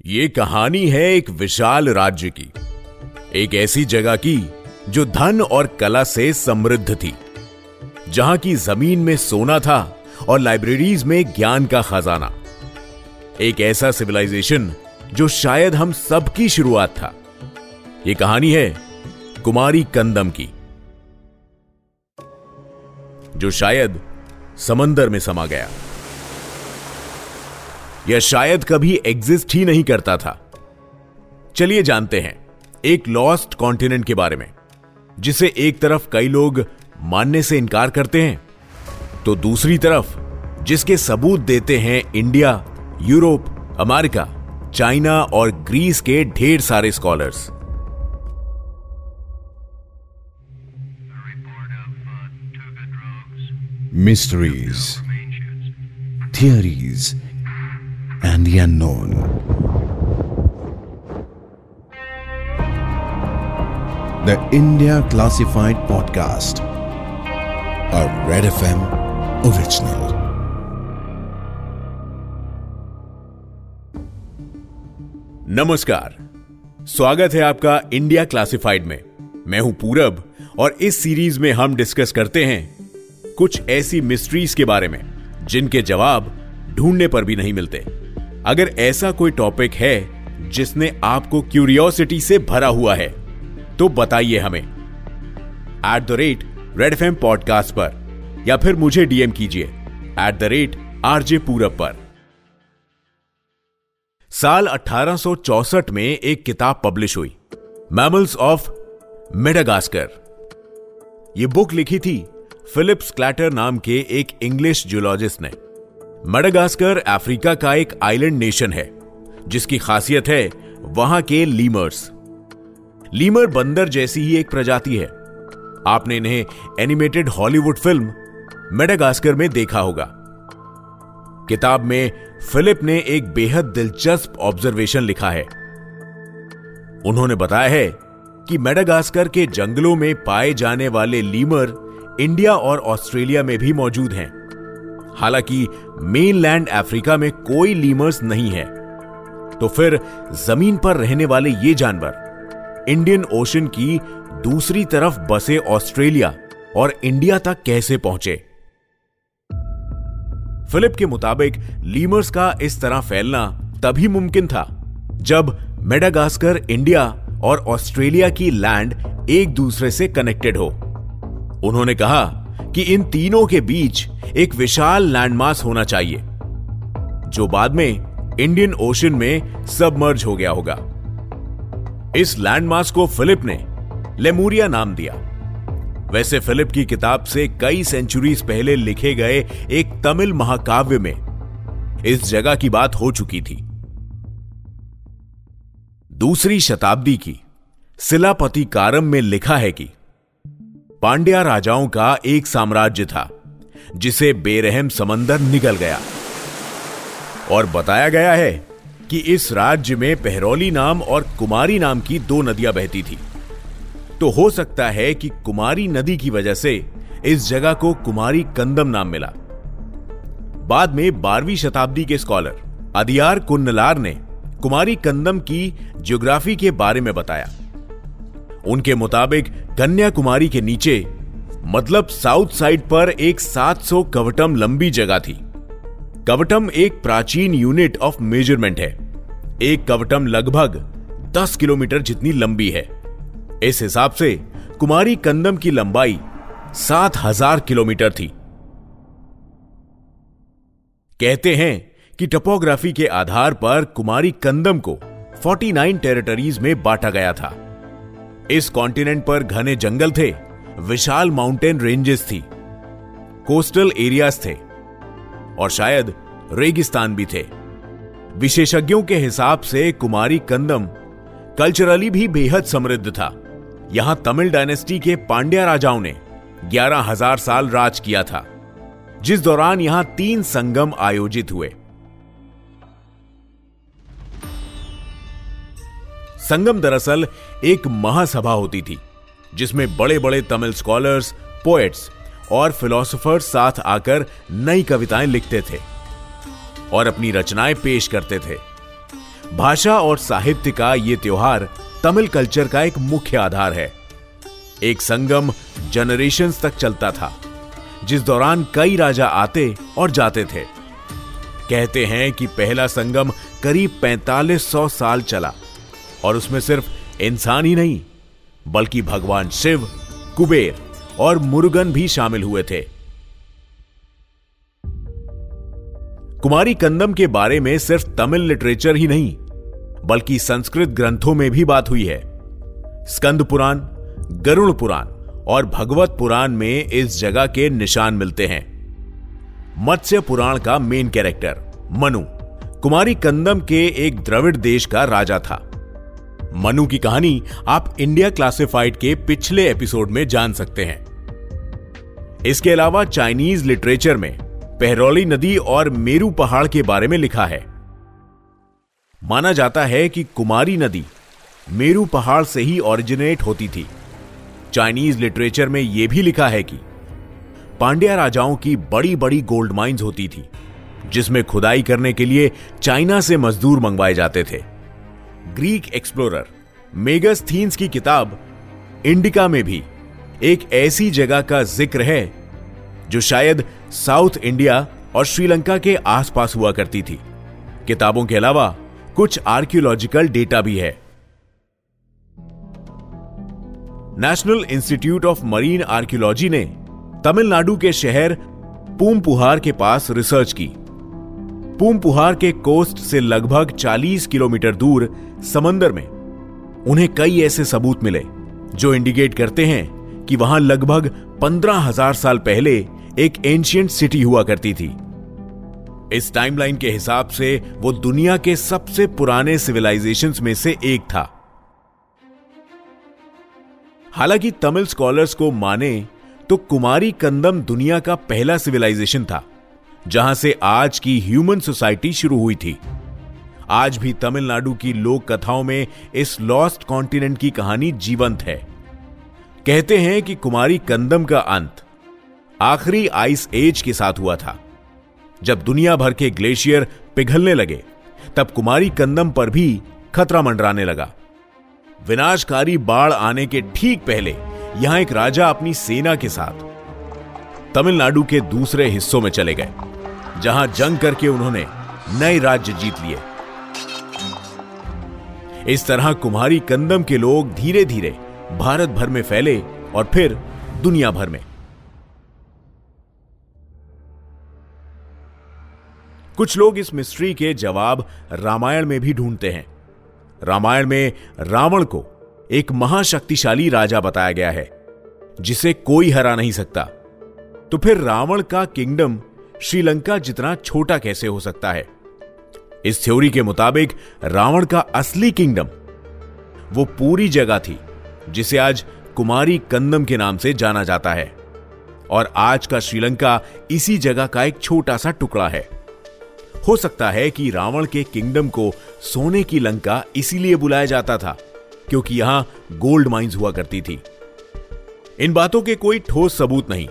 ये कहानी है एक विशाल राज्य की, एक ऐसी जगह की जो धन और कला से समृद्ध थी, जहाँ की ज़मीन में सोना था और लाइब्रेरीज में ज्ञान का खजाना। एक ऐसा सिविलाइजेशन जो शायद हम सबकी शुरुआत था। यह कहानी है कुमारी कंदम की, जो शायद समंदर में समा गया। यह शायद कभी एग्जिस्ट ही नहीं करता था। चलिए जानते हैं एक लॉस्ट कॉन्टिनेंट के बारे में जिसे एक तरफ़ कई लोग मानने से इनकार करते हैं तो दूसरी तरफ़ जिसके सबूत देते हैं इंडिया यूरोप अमेरिका चाइना और ग्रीस के ढेर सारे scholars mysteries, theories, and the unknown. The India Classified Podcast, a Red FM original. नमस्कार स्वागत है आपका इंडिया क्लासिफाइड में मैं हूँ पूरब और इस सीरीज़ में हम डिस्कस करते हैं कुछ ऐसी मिस्ट्रीज के बारे में जिनके जवाब ढूँढने पर भी नहीं मिलते अगर ऐसा कोई टॉपिक है जिसने आपको क्यूरियोसिटी से भरा हुआ है तो बताइए हमें। At the rate Red FM podcast पर, या फिर मुझे डीएम कीजिए। Eight the rate RJ Purab पर। साल 1864 में एक किताब पब्लिश हुई। मैमल्स ऑफ़ मेडागास्कर यह बुक लिखी थी फिलिप्स क्लैटर नाम के एक इंग्लिश जूलॉजिस्ट ने। मेडागास्कर, अफ्रीका का एक आइलैंड नेशन है, जिसकी खासियत है वहाँ के लीमर्स। लीमर बंदर जैसी ही एक प्रजाति है। आपने इन्हें एनिमेटेड हॉलीवुड फ़िल्म मेडागास्कर में देखा होगा। किताब में फिलिप ने एक बेहद दिलचस्प ऑब्जर्वेशन लिखा है। उन्होंने बताया है कि मेडागास्कर के जंगलों में पाए जाने वाले लीमर इंडिया और ऑस्ट्रेलिया में भी मौजूद हैं। हालाँकि मेनलैंड अफ्रीका में कोई लीमर्स नहीं है। तो फिर ज़मीन पर रहने वाले ये जानवर इंडियन ओशन की दूसरी तरफ़ बसे ऑस्ट्रेलिया और इंडिया तक कैसे पहुँचे? फिलिप के मुताबिक लीमर्स का इस तरह फैलना तभी मुमकिन था, जब मेडागास्कर इंडिया और ऑस्ट्रेलिया की लैंड एक दूसरे से कनेक्टेड हो। उन्होंने कहा कि इन तीनों के बीच एक विशाल लैंडमास होना चाहिए, जो बाद में इंडियन ओशन में सबमर्ज हो गया होगा। इस लैंडमास को फिलिप ने लेमूरिया नाम दिया। वैसे फिलिप की किताब से कई सेंचुरीज पहले लिखे गए एक तमिल महाकाव्य में इस जगह की बात हो चुकी थी। दूसरी शताब्दी की सिलापति कारम में लिखा है कि पांड्या राजाओं का एक साम्राज्य था, जिसे बेरहम समंदर निकल गया। और बताया गया है कि इस राज्य में पहरौली नाम और कुमारी नाम की दो नदियाँ बहती थी। तो हो सकता है कि कुमारी नदी की वजह से इस जगह को कुमारी कंदम नाम मिला। बाद में बारहवीं शताब्दी के स्कॉलर, अदियार कुन्नलार ने कुमारी कंदम की ज्योग्राफी के बारे में बताया। उनके मुताबिक कन्याकुमारी के नीचे मतलब साउथ साइड पर एक 700 कवटम लंबी जगह थी। कवटम एक प्राचीन यूनिट ऑफ़ मेज़रमेंट है। एक कवटम लगभग 10 किलोमीटर जितनी लंबी है। इस हिसाब से कुमारी कंदम की लंबाई 7000 किलोमीटर थी। कहते हैं कि टपोग्राफी के आधार पर कुमारी कंदम को 49 टेरिटरीज में बांटा गया था। इस कॉन्टिनेंट पर घने जंगल थे, विशाल माउंटेन रेंजेस थी कोस्टल एरियाज़ थे, और शायद रेगिस्तान भी थे। विशेषज्ञों के हिसाब से कुमारी कंदम कल्चरली भी बेहद समृद्ध था। यहाँ तमिल डायनेस्टी के पांड्या राजाओं ने ग्यारह हज़ार साल राज किया था, जिस दौरान यहाँ तीन संगम आयोजित हुए। संगम दरअसल एक महासभा होती थी, जिसमें बड़े बड़े तमिल स्कॉलर्स पोएट्स और फिलोसोफर्स साथ आकर नई कविताएँ लिखते थे और अपनी रचनाएँ पेश करते थे। भाषा और साहित्य का यह त्योहार तमिल कल्चर का एक मुख्य आधार है। एक संगम जनरेशन तक चलता था, जिस दौरान कई राजा आते और जाते थे। कहते हैं कि पहला संगम करीब 4500 साल चला। और उसमें सिर्फ़ इंसान ही नहीं, बल्कि भगवान शिव, कुबेर और मुरुगन भी शामिल हुए थे। कुमारी कंदम के बारे में सिर्फ़ तमिल लिटरेचर ही नहीं, बल्कि संस्कृत ग्रंथों में भी बात हुई है। स्कंद पुराण, गरुण पुराण और भगवत पुराण में इस जगह के निशान मिलते हैं। मत्स्य पुराण का मेन कैरेक्टर, मनु, कुमारी कंदम के एक द्रविड़ देश का राजा था। मनु की कहानी आप इंडिया क्लासिफाइड के पिछले एपिसोड में जान सकते हैं। इसके अलावा चाइनीज़ लिटरेचर में पहरौली नदी और मेरू पहाड़ के बारे में लिखा है। माना जाता है कि कुमारी नदी मेरू पहाड़ से ही ओरिजिनेट होती थी। चाइनीज़ लिटरेचर में यह भी लिखा है कि पांड्या राजाओं की बड़ी बड़ी गोल्ड माइंस होती थी, जिसमें खुदाई करने के लिए चाइना से मजदूर मंगवाए जाते थे। ग्रीक एक्सप्लोरर मेगस्थीन्स की किताब इंडिका में भी एक ऐसी जगह का ज़िक्र है, जो शायद साउथ इंडिया और श्रीलंका के आसपास हुआ करती थी। किताबों के अलावा कुछ आर्कियोलॉजिकल डेटा भी है। National Institute of Marine Archaeology ने तमिलनाडु के शहर पूमपुहार के पास रिसर्च की। पूमपुहार के कोस्ट से लगभग 40 किलोमीटर दूर समंदर में उन्हें कई ऐसे सबूत मिले, जो इंडिकेट करते हैं कि वहाँ लगभग पंद्रह हज़ार साल पहले एक एंशियंट सिटी हुआ करती थी। इस टाइमलाइन के हिसाब से वो दुनिया के सबसे पुराने सिविलाइजेशंस में से एक था। हालाँकि तमिल स्कॉलर्स को माने तो कुमारी कंदम दुनिया का पहला सिविलाइजेशन था। जहाँ से आज की ह्यूमन सोसाइटी शुरू हुई थी। आज भी तमिलनाडु की लोक कथाओं में इस लॉस्ट कॉन्टिनेंट की कहानी जीवंत है। कहते हैं कि कुमारी कंदम का अंत आखिरी आइस एज के साथ हुआ था। जब दुनिया भर के ग्लेशियर पिघलने लगे, तब कुमारी कंदम पर भी खतरा मंडराने लगा। विनाशकारी बाढ़ आने के ठीक पहले यहाँ एक राजा अपनी सेना के साथ तमिलनाडु के दूसरे हिस्सों में चले गए। जहाँ जंग करके उन्होंने नए राज्य जीत लिए। इस तरह कुमारी कंदम के लोग धीरे धीरे भारत भर में फैले और फिर दुनिया भर में। कुछ लोग इस मिस्ट्री के जवाब रामायण में भी ढूंढते हैं। रामायण में रावण को एक महाशक्तिशाली राजा बताया गया है, जिसे कोई हरा नहीं सकता। तो फिर रावण का किंगडम श्रीलंका जितना छोटा कैसे हो सकता है? इस थ्योरी के मुताबिक रावण का असली किंगडम वो पूरी जगह थी, जिसे आज कुमारी कंदम के नाम से जाना जाता है। और आज का श्रीलंका इसी जगह का एक छोटा सा टुकड़ा है। हो सकता है कि रावण के किंगडम को सोने की लंका इसीलिए बुलाया जाता था, क्योंकि यहाँ गोल्ड माइंस हुआ करती थी। इन बातों के कोई ठोस सबूत नहीं।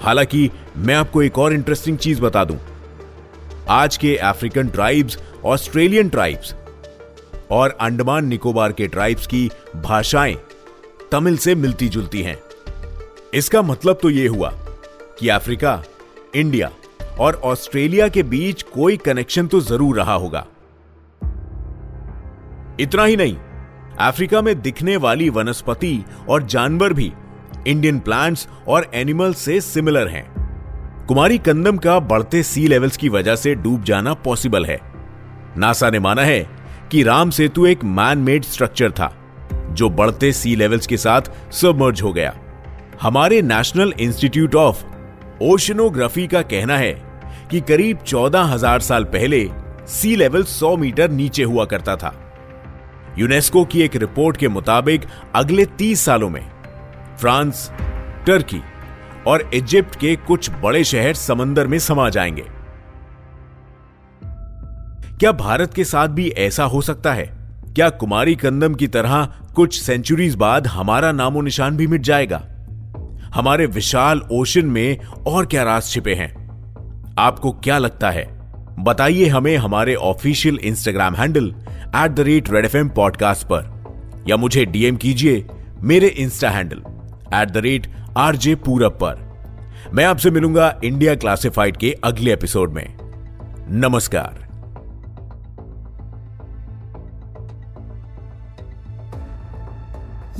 हालाँकि, मैं आपको एक और इंटरेस्टिंग चीज़ बता दूँ। आज के अफ्रीकन ट्राइब्स ऑस्ट्रेलियन ट्राइब्स और अंडमान निकोबार के ट्राइब्स की भाषाएँ तमिल से मिलती जुलती हैं। इसका मतलब तो यह हुआ कि अफ्रीका इंडिया और ऑस्ट्रेलिया के बीच कोई कनेक्शन तो ज़रूर रहा होगा। इतना ही नहीं अफ्रीका में दिखने वाली वनस्पति और जानवर भी इंडियन प्लांट्स और एनिमल्स से सिमिलर हैं। कुमारी कंदम का बढ़ते सी लेवल्स की वजह से डूब जाना पॉसिबल है। नासा ने माना है कि राम सेतु एक मैन मेड स्ट्रक्चर था, जो बढ़ते सी लेवल्स के साथ सबमर्ज हो गया। हमारे नेशनल इंस्टीट्यूट ऑफ़ ओशनोग्राफी का कहना है कि करीब चौदह हज़ार साल पहले सी लेवल 100 मीटर नीचे हुआ करता था। यूनेस्को की एक रिपोर्ट के मुताबिक अगले 30 सालों में फ्रांस, टर्की और इजिप्ट के कुछ बड़े शहर समंदर में समा जाएँगे। क्या भारत के साथ भी ऐसा हो सकता है? क्या कुमारी कंदम की तरह कुछ सेंचुरीज बाद हमारा नामो निशान भी मिट जाएगा? हमारे विशाल ओशन में और क्या राज छिपे हैं? आपको क्या लगता है? बताइए हमें हमारे official Instagram handle at the rate Red FM podcast पर, या मुझे डीएम कीजिए मेरे insta handle. At the rate RJ Purab पर। मैं आपसे मिलूँगा इंडिया क्लासिफाइड के अगले एपिसोड में। नमस्कार।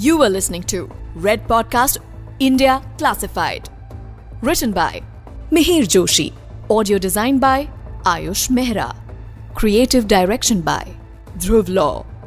You are listening to Red podcast India Classified written by Mihir Joshi audio design by Ayush Mehra creative direction by Dhruv Law